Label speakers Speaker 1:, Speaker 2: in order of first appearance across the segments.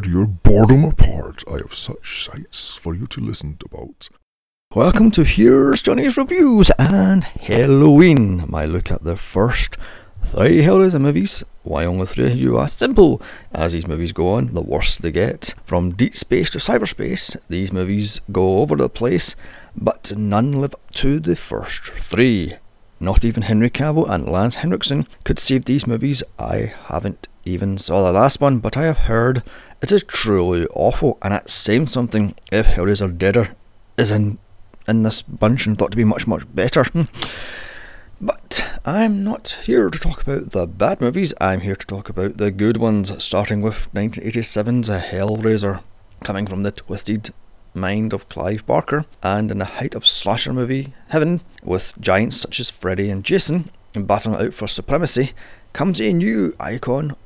Speaker 1: tear your boredom apart. I have such sights for you to listen about.
Speaker 2: Welcome to Here's Johnny's Reviews and Halloween, my look at the first three Hellraiser movies. Why only three, of you are Simple. As these movies go on, the worse they get. From deep space to cyberspace, these movies go over the place, but none live up to the first three. Not even Henry Cavill and Lance Henriksen could save these movies. I haven't even saw the last one, but I have heard it is truly awful, and it's saying something if Hellraiser Deader is in in this bunch and thought to be much much better. Hmm. but I'm not here to talk about the bad movies. I'm here to talk about the good ones, starting with 1987's Hellraiser, coming from the twisted mind of Clive Barker, and in the height of slasher movie heaven, with giants such as Freddy and Jason battling out for supremacy, comes a new icon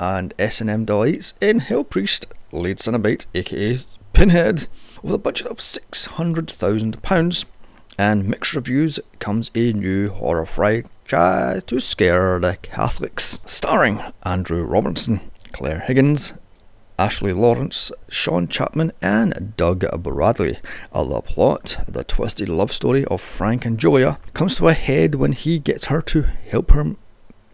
Speaker 2: and S&M delights in Hellpriest, lead Cenobite, aka Pinhead, with a budget of £600,000 and mixed reviews comes a new horror franchise to scare the Catholics, starring Andrew Robinson, Claire Higgins, Ashley Lawrence, Sean Chapman, and Doug Bradley. The plot, the twisted love story of Frank and Julia, comes to a head when he gets her to help him,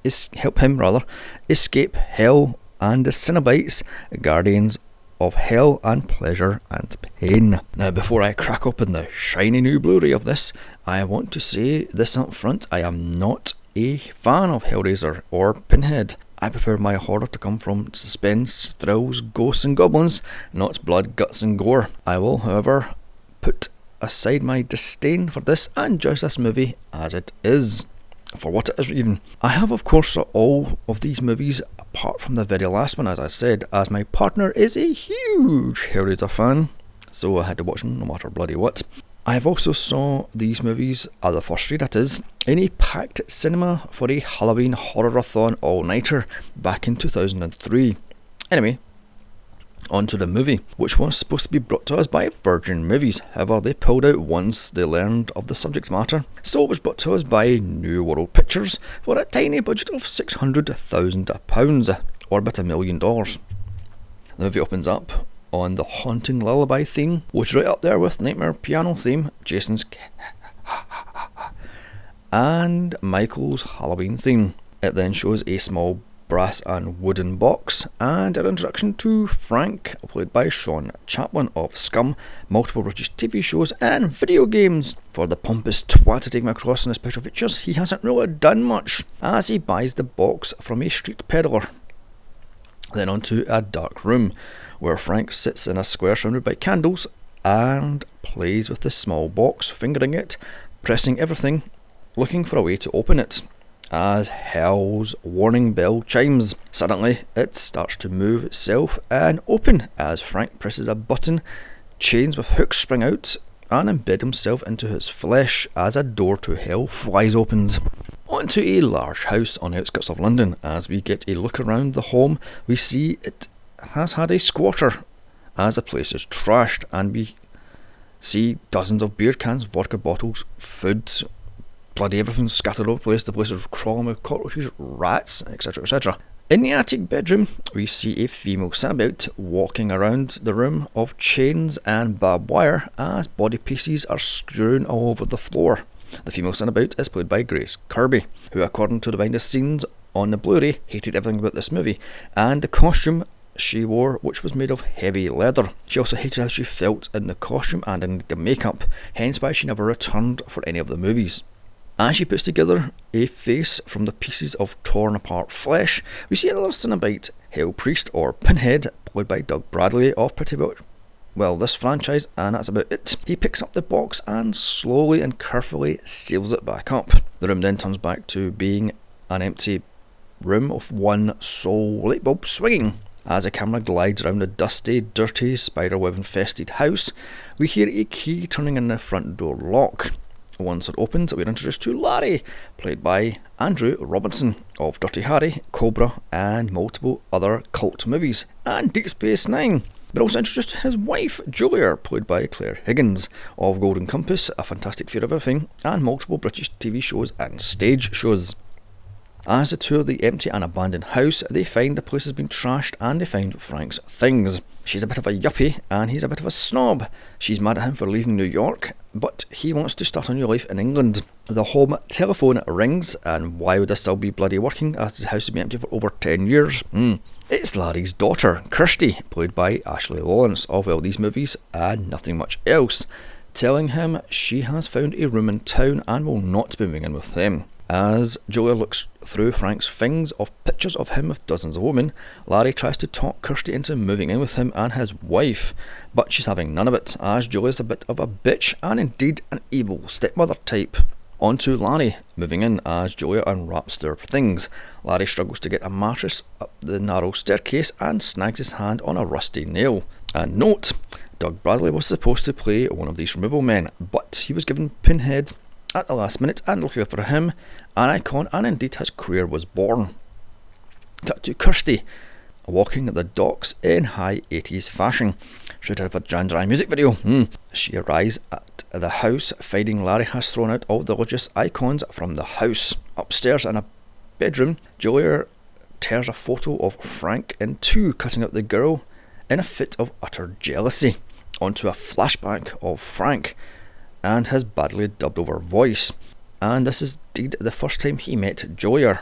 Speaker 2: is, help him rather, escape hell and the Cenobites, guardians of hell and pleasure and pain. Now, before I crack open the shiny new Blu ray of this, I want to say this up front I am not a fan of Hellraiser or Pinhead. I prefer my horror to come from suspense, thrills, ghosts, and goblins, not blood, guts, and gore. I will, however, put aside my disdain for this and judge this movie as it is. For what it is, even. I have, of course, all of these movies apart from the very last one, as I said, as my partner is a huge Hellraiser fan, so I had to watch them no matter bloody what. I have also saw these movies, uh, the first three that is, in a packed cinema for a Halloween horror-a-thon all-nighter back in 2003. Anyway, on to the movie, which was supposed to be brought to us by Virgin Movies. However, they pulled out once they learned of the subject matter, so it was brought to us by New World Pictures for a tiny budget of £600,000, or about a million dollars. The movie opens up on the haunting lullaby theme, which is right up there with Nightmare piano theme, Jason's and Michael's Halloween theme. It then shows a small brass and wooden box, and an introduction to Frank, played by Sean Chapman of Scum, multiple British TV shows, and video games. For the pompous twat to take him across in the special features, he hasn't really done much, as he buys the box from a street peddler. Then on to a dark room, where Frank sits in a square surrounded by candles and plays with the small box, fingering it, pressing everything, looking for a way to open it. As hell's warning bell chimes, suddenly it starts to move itself and open as Frank presses a button. Chains with hooks spring out and embed himself into his flesh as a door to hell flies open. Onto a large house on the outskirts of London. As we get a look around the home, we see it has had a squatter, as the place is trashed, and we see dozens of beer cans, vodka bottles, food, bloody everything scattered over the place. The place is crawling with cockroaches, rats, etc. etc. In the attic bedroom, we see a female Cenobite walking around the room of chains and barbed wire as body pieces are strewn all over the floor. The female Cenobite is played by Grace Kirby, who, according to the behind the scenes on the Blu ray, hated everything about this movie, and the costume she wore, which was made of heavy leather. She also hated how she felt in the costume and in the makeup, hence why she never returned for any of the movies. As she puts together a face from the pieces of torn apart flesh, we see another Cenobite, Hell Priest or Pinhead, played by Doug Bradley of pretty much well, this franchise, and that's about it. He picks up the box and slowly and carefully seals it back up. The room then turns back to being an empty room of one sole light bulb swinging. As the camera glides around the dusty, dirty, spiderweb infested house, we hear a key turning in the front door lock. Once it opens, we're introduced to Larry, played by Andrew Robinson of Dirty Harry, Cobra, and multiple other cult movies, and Deep Space Nine. We're also introduced to his wife, Julia, played by Claire Higgins of Golden Compass, A Fantastic Fear of Everything, and multiple British TV shows and stage shows. As they tour the empty and abandoned house, they find the place has been trashed and they find Frank's things. She's a bit of a yuppie and he's a bit of a snob. She's mad at him for leaving New York, but he wants to start a new life in England. The home telephone rings, and why would this still be bloody working as the house has been empty for over 10 years? Mm. It's Larry's daughter, Kirsty, played by Ashley Lawrence, of all these movies and nothing much else, telling him she has found a room in town and will not be moving in with them. As Julia looks through Frank's things of pictures of him with dozens of women, Larry tries to talk Kirsty into moving in with him and his wife, but she's having none of it, as Julia's a bit of a bitch and indeed an evil stepmother type. On to Larry, moving in as Julia unwraps their things. Larry struggles to get a mattress up the narrow staircase and snags his hand on a rusty nail. And note, Doug Bradley was supposed to play one of these removal men, but he was given Pinhead at the last minute, and luckily for him, an icon and indeed his career was born. Cut to Kirsty, walking at the docks in high 80s fashion. Should have a Jan Dry music video. Mm. She arrives at the house, finding Larry has thrown out all the religious icons from the house. Upstairs in a bedroom, Julia tears a photo of Frank in two, cutting out the girl in a fit of utter jealousy. Onto a flashback of Frank and has badly dubbed over voice. And this is indeed the first time he met Julia.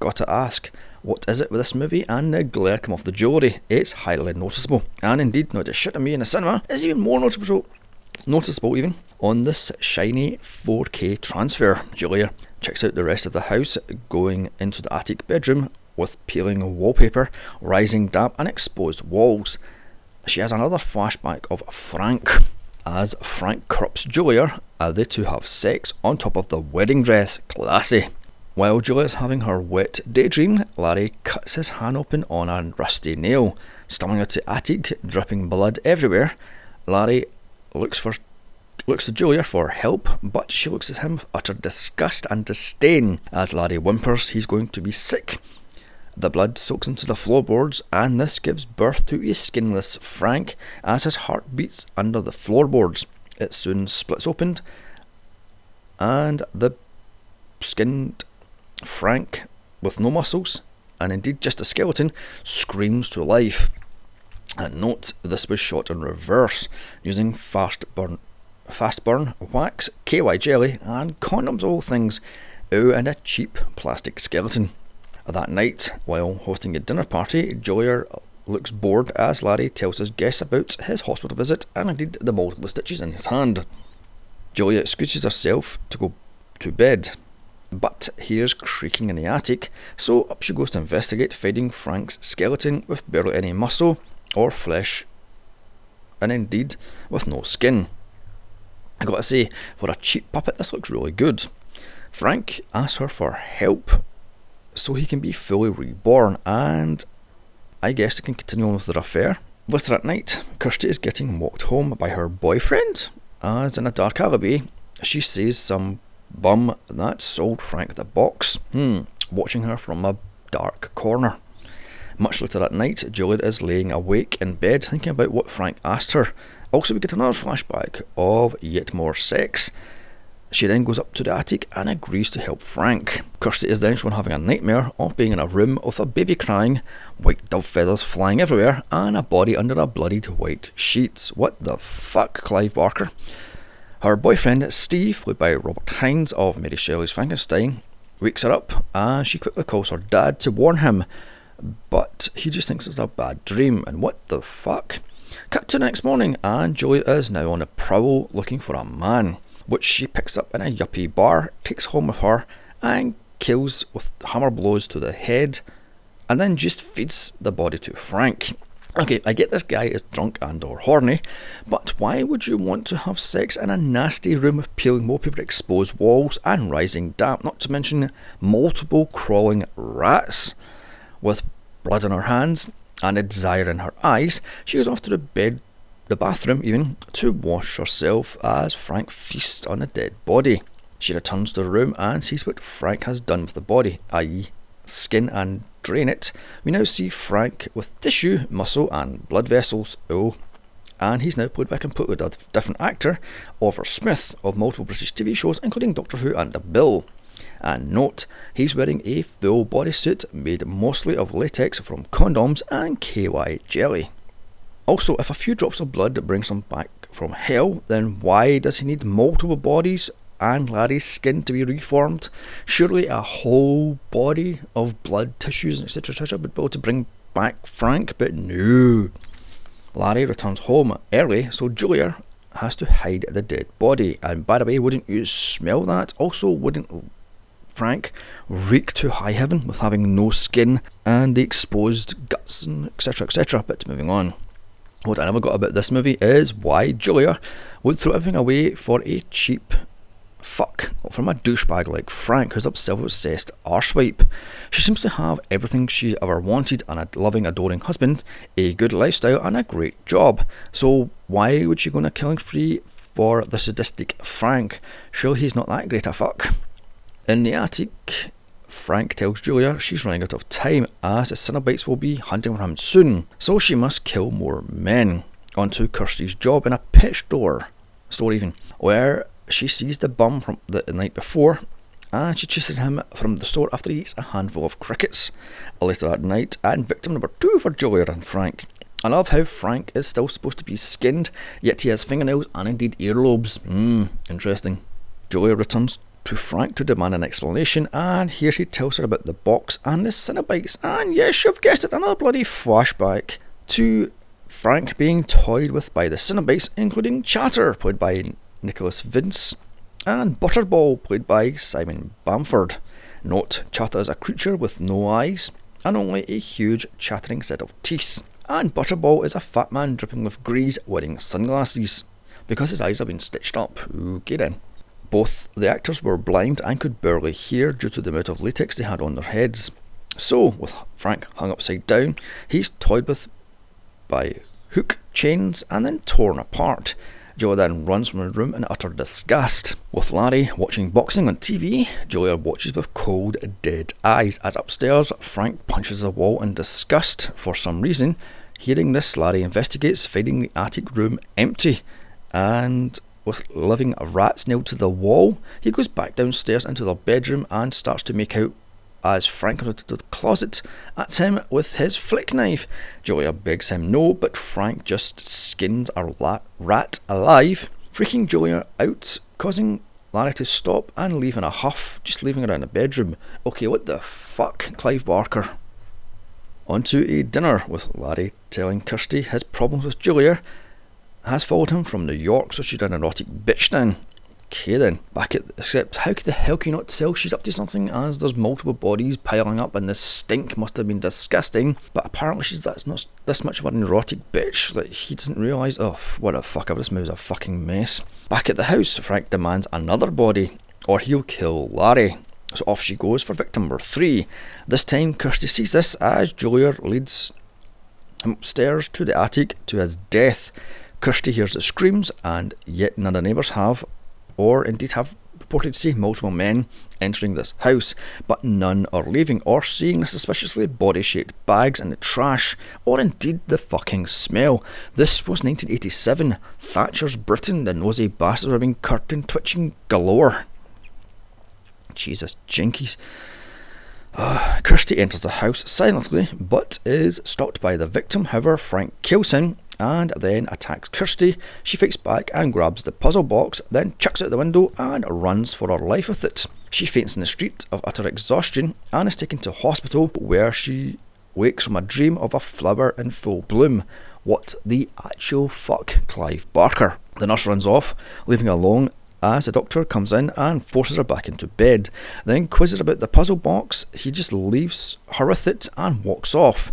Speaker 2: Gotta ask, what is it with this movie and the glare come off the jewellery? It's highly noticeable. And indeed, not just shit at me in the cinema, is even more noticeable noticeable even on this shiny 4K transfer. Julia checks out the rest of the house, going into the attic bedroom with peeling wallpaper, rising damp, and exposed walls. She has another flashback of Frank as Frank corrupts Julia, are uh, they two have sex on top of the wedding dress. Classy. While Julia is having her wet daydream, Larry cuts his hand open on a rusty nail, stumbling the attic, dripping blood everywhere. Larry looks for looks to Julia for help, but she looks at him with utter disgust and disdain. As Larry whimpers, he's going to be sick. The blood soaks into the floorboards, and this gives birth to a skinless Frank as his heart beats under the floorboards. It soon splits open, and the skinned Frank, with no muscles, and indeed just a skeleton, screams to life. And note this was shot in reverse using fast burn, fast burn wax, KY jelly, and condoms, all things. Oh, and a cheap plastic skeleton. That night, while hosting a dinner party, Julia looks bored as Larry tells his guests about his hospital visit and indeed the multiple stitches in his hand. Julia excuses herself to go to bed, but hears creaking in the attic, so up she goes to investigate, finding Frank's skeleton with barely any muscle or flesh, and indeed with no skin. I gotta say, for a cheap puppet, this looks really good. Frank asks her for help so he can be fully reborn, and I guess they can continue on with their affair. Later at night, Kirsty is getting walked home by her boyfriend, as in a dark alleyway, she sees some bum that sold Frank the box, hmm, watching her from a dark corner. Much later at night, Juliet is laying awake in bed thinking about what Frank asked her. Also, we get another flashback of yet more sex she then goes up to the attic and agrees to help Frank. Kirsty is then shown having a nightmare of being in a room with a baby crying, white dove feathers flying everywhere, and a body under a bloodied white sheet. What the fuck, Clive Barker? Her boyfriend, Steve, played by Robert Hines of Mary Shelley's Frankenstein, wakes her up and she quickly calls her dad to warn him, but he just thinks it's a bad dream, and what the fuck? Cut to the next morning, and Joey is now on a prowl looking for a man which she picks up in a yuppie bar, takes home with her, and kills with hammer blows to the head, and then just feeds the body to Frank. Okay, I get this guy is drunk and or horny, but why would you want to have sex in a nasty room with peeling wallpaper, exposed walls, and rising damp, not to mention multiple crawling rats? With blood on her hands and a desire in her eyes, she goes off to the bed the bathroom even, to wash herself as Frank feasts on a dead body. She returns to the room and sees what Frank has done with the body, i.e., skin and drain it. We now see Frank with tissue, muscle, and blood vessels. Oh, and he's now played by completely different actor, Oliver Smith, of multiple British TV shows, including Doctor Who and The Bill. And note, he's wearing a full bodysuit made mostly of latex from condoms and KY jelly. Also, if a few drops of blood brings him back from hell, then why does he need multiple bodies and Larry's skin to be reformed? Surely a whole body of blood, tissues, etc., etc., would be able to bring back Frank, but no. Larry returns home early, so Julia has to hide the dead body. And by the way, wouldn't you smell that? Also, wouldn't Frank reek to high heaven with having no skin and the exposed guts and etc. etc. But moving on. What I never got about this movie is why Julia would throw everything away for a cheap fuck from a douchebag like Frank, who's a self obsessed arsewipe. She seems to have everything she ever wanted and a loving, adoring husband, a good lifestyle, and a great job. So, why would she go on a killing spree for the sadistic Frank? Surely he's not that great a fuck. In the attic, Frank tells Julia she's running out of time as the Cenobites will be hunting for him soon, so she must kill more men. Onto Kirsty's job in a pet store, store even, where she sees the bum from the night before and she chases him from the store after he eats a handful of crickets. Later that night, and victim number two for Julia and Frank. I love how Frank is still supposed to be skinned, yet he has fingernails and indeed earlobes. Mmm, interesting. Julia returns to Frank to demand an explanation, and here he tells her about the box and the Cenobites. And yes, you've guessed it, another bloody flashback to Frank being toyed with by the Cenobites, including Chatter, played by Nicholas Vince, and Butterball, played by Simon Bamford. Note, Chatter is a creature with no eyes and only a huge chattering set of teeth. And Butterball is a fat man dripping with grease wearing sunglasses because his eyes have been stitched up. Okay then. Both the actors were blind and could barely hear due to the amount of latex they had on their heads. So, with Frank hung upside down, he's toyed with by hook, chains, and then torn apart. Julia then runs from the room in utter disgust. With Larry watching boxing on TV, Julia watches with cold, dead eyes as upstairs Frank punches the wall in disgust for some reason. Hearing this, Larry investigates, finding the attic room empty. And with living rats nailed to the wall, he goes back downstairs into their bedroom and starts to make out as Frank into the closet at him with his flick knife. Julia begs him no, but Frank just skins a rat alive, freaking Julia out, causing Larry to stop and leave in a huff, just leaving her in the bedroom. Okay, what the fuck, Clive Barker? On to a dinner with Larry telling Kirsty his problems with Julia has followed him from New York, so she's an erotic bitch then. Okay then, back at except how the hell can you not tell she's up to something as there's multiple bodies piling up and the stink must have been disgusting. But apparently she's that's not this much of an erotic bitch that he doesn't realise. Oh, what a fuck! This movie's a fucking mess. Back at the house, Frank demands another body, or he'll kill Larry. So off she goes for victim number three. This time, Kirsty sees this as Julia leads him upstairs to the attic to his death. Kirsty hears the screams, and yet none of the neighbours have or indeed have reported to see multiple men entering this house, but none are leaving or seeing the suspiciously body shaped bags in the trash, or indeed the fucking smell. This was 1987. Thatcher's Britain, the nosy bastards were being curtain twitching galore. Jesus, jinkies. Uh, Kirsty enters the house silently, but is stopped by the victim. However, Frank kills him and then attacks Kirsty. She fights back and grabs the puzzle box, then chucks it out the window and runs for her life with it. She faints in the street of utter exhaustion and is taken to hospital where she wakes from a dream of a flower in full bloom. What the actual fuck, Clive Barker? The nurse runs off, leaving her alone as the doctor comes in and forces her back into bed. Then quizzes about the puzzle box, he just leaves her with it and walks off.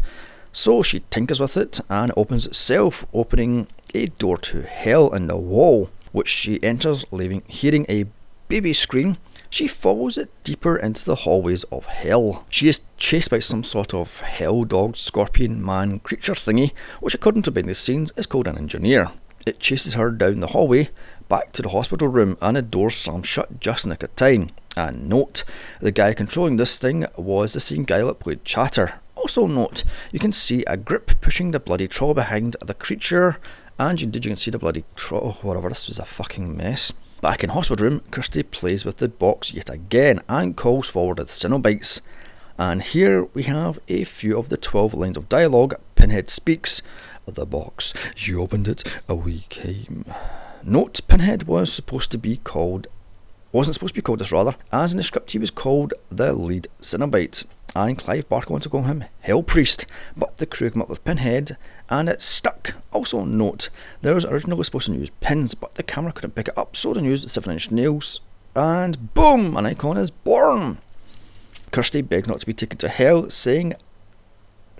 Speaker 2: So she tinkers with it and opens itself, opening a door to hell in the wall, which she enters, leaving hearing a baby scream. She follows it deeper into the hallways of hell. She is chased by some sort of hell dog, scorpion man creature thingy, which according to behind the scenes is called an engineer. It chases her down the hallway, back to the hospital room, and the door slams shut just in the nick of time. And note, the guy controlling this thing was the same guy that played Chatter also note, you can see a grip pushing the bloody troll behind the creature, and indeed you can see the bloody troll, oh, whatever, this was a fucking mess. Back in hospital room, Kirsty plays with the box yet again and calls forward the Cenobites. And here we have a few of the 12 lines of dialogue Pinhead speaks. The box, you opened it, we came. Note, Pinhead was supposed to be called, wasn't supposed to be called this rather, as in the script he was called the lead Cenobite and Clive Barker wants to call him Hell Priest, but the crew came up with Pinhead and it stuck. Also note, there was originally supposed to use pins, but the camera couldn't pick it up, so they used 7 inch nails, and boom, an icon is born. Kirsty begged not to be taken to hell, saying,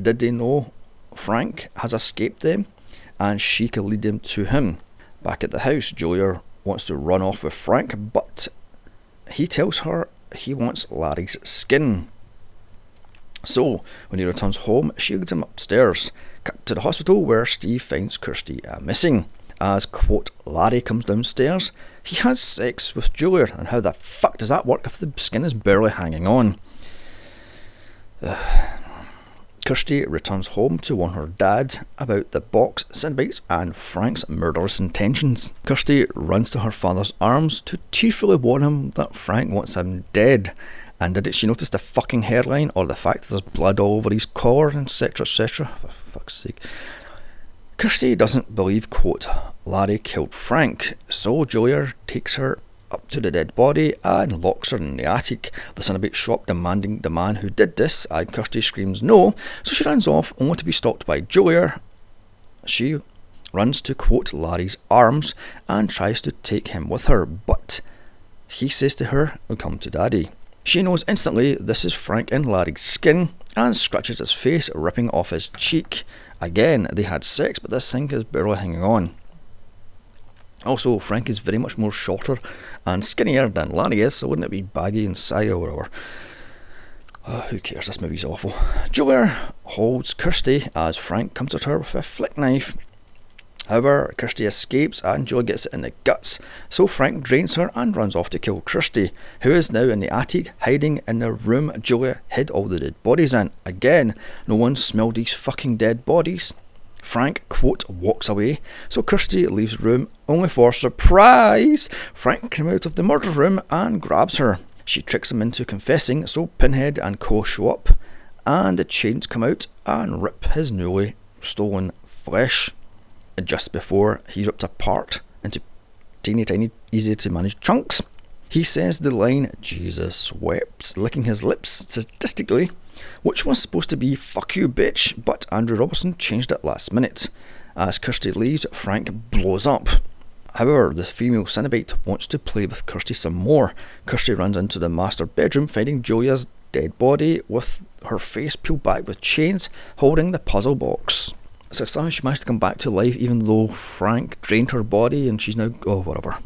Speaker 2: Did they know Frank has escaped them and she can lead them to him? Back at the house, Julia wants to run off with Frank, but he tells her he wants Larry's skin. So, when he returns home, she leads him upstairs, cut to the hospital where Steve finds Kirsty uh, missing. As, quote, Larry comes downstairs, he has sex with Julia, and how the fuck does that work if the skin is barely hanging on? Kirsty returns home to warn her dad about the box, Cenobites, and Frank's murderous intentions. Kirsty runs to her father's arms to tearfully warn him that Frank wants him dead, and did she notice the fucking hairline or the fact that there's blood all over his collar, etc., etc.? For fuck's sake. Kirsty doesn't believe, quote, Larry killed Frank, so Julia takes her up to the dead body and locks her in the attic. The Cenobite shop demanding the man who did this, and Kirsty screams no, so she runs off only to be stopped by Julia. She runs to quote Larry's arms and tries to take him with her, but he says to her, Come to daddy. She knows instantly this is Frank in Larry's skin and scratches his face, ripping off his cheek. Again, they had sex, but this thing is barely hanging on. Also, Frank is very much more shorter and skinnier than Larry is, so wouldn't it be baggy and saggy or whatever? Oh, who cares? This movie's awful. Julia holds Kirsty as Frank comes at her with a flick knife However, Kirsty escapes and Joe gets it in the guts, so Frank drains her and runs off to kill Kirsty, who is now in the attic hiding in the room Julia hid all the dead bodies in. Again, no one smelled these fucking dead bodies. Frank, quote, walks away, so Kirsty leaves room, only for surprise! Frank comes out of the murder room and grabs her. She tricks him into confessing, so Pinhead and Co show up, and the chains come out and rip his newly stolen flesh just before he ripped apart into teeny tiny, easy to manage chunks. He says the line, Jesus wept, licking his lips sadistically, which was supposed to be fuck you bitch, but Andrew Robertson changed it last minute. As Kirsty leaves, Frank blows up. However, the female Cenobite wants to play with Kirsty some more. Kirsty runs into the master bedroom, finding Julia's dead body with her face peeled back with chains, holding the puzzle box somehow she managed to come back to life even though Frank drained her body and she's now oh whatever.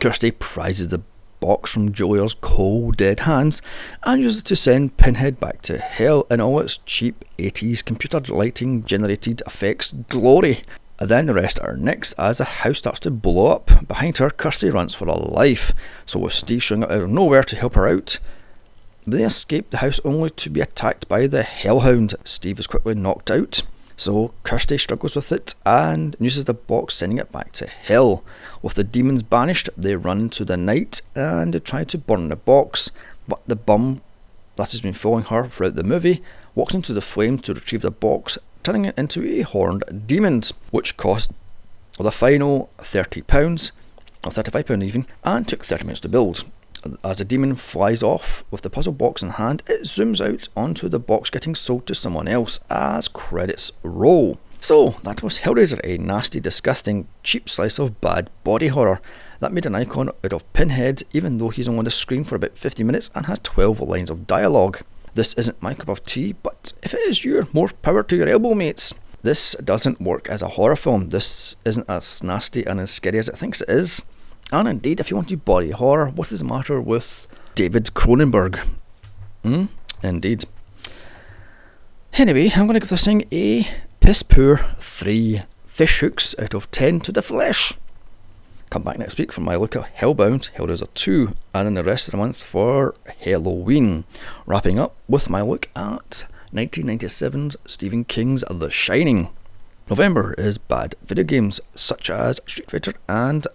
Speaker 2: Kirsty prizes the box from Julia's cold dead hands and uses it to send Pinhead back to hell in all its cheap 80s computer lighting generated effects glory. And then the rest are next as the house starts to blow up. Behind her, Kirsty runs for her life. So with Steve showing up out of nowhere to help her out, they escape the house only to be attacked by the Hellhound. Steve is quickly knocked out. So Kirsty struggles with it and uses the box, sending it back to hell. With the demons banished, they run into the night and they try to burn the box, but the bum that has been following her throughout the movie walks into the flames to retrieve the box, turning it into a horned demon, which cost the final £30, or £35 even, and took 30 minutes to build. As the demon flies off with the puzzle box in hand, it zooms out onto the box getting sold to someone else as credits roll. So, that was Hellraiser, a nasty, disgusting, cheap slice of bad body horror that made an icon out of Pinhead, even though he's on the screen for about 50 minutes and has 12 lines of dialogue. This isn't my cup of tea, but if it is your, more power to your elbow, mates. This doesn't work as a horror film. This isn't as nasty and as scary as it thinks it is. And indeed, if you want to body horror, what is the matter with David Cronenberg? Hmm? Indeed. Anyway, I'm going to give this thing a piss poor 3 fish hooks out of 10 to the flesh. Come back next week for my look at Hellbound, Hellraiser 2, and then the rest of the month for Halloween. Wrapping up with my look at 1997's Stephen King's The Shining. November is bad video games such as Street Fighter and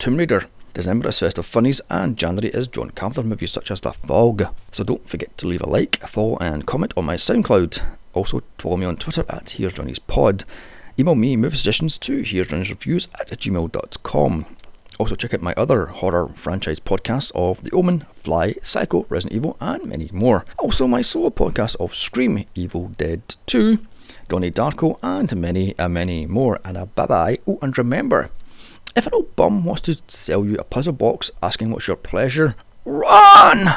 Speaker 2: Tomb Raider. December is Festive Funnies, and January is John Carpenter movies such as The Fog. So don't forget to leave a like, a follow, and comment on my SoundCloud. Also, follow me on Twitter at Here's Johnny's Pod. Email me movie suggestions to Here's Johnny's Reviews at gmail.com. Also, check out my other horror franchise podcasts of The Omen, Fly, Psycho, Resident Evil, and many more. Also, my solo podcast of Scream, Evil Dead 2, Donnie Darko, and many, uh, many more. And a bye bye. Oh, and remember, if an old bum wants to sell you a puzzle box asking what's your pleasure, run!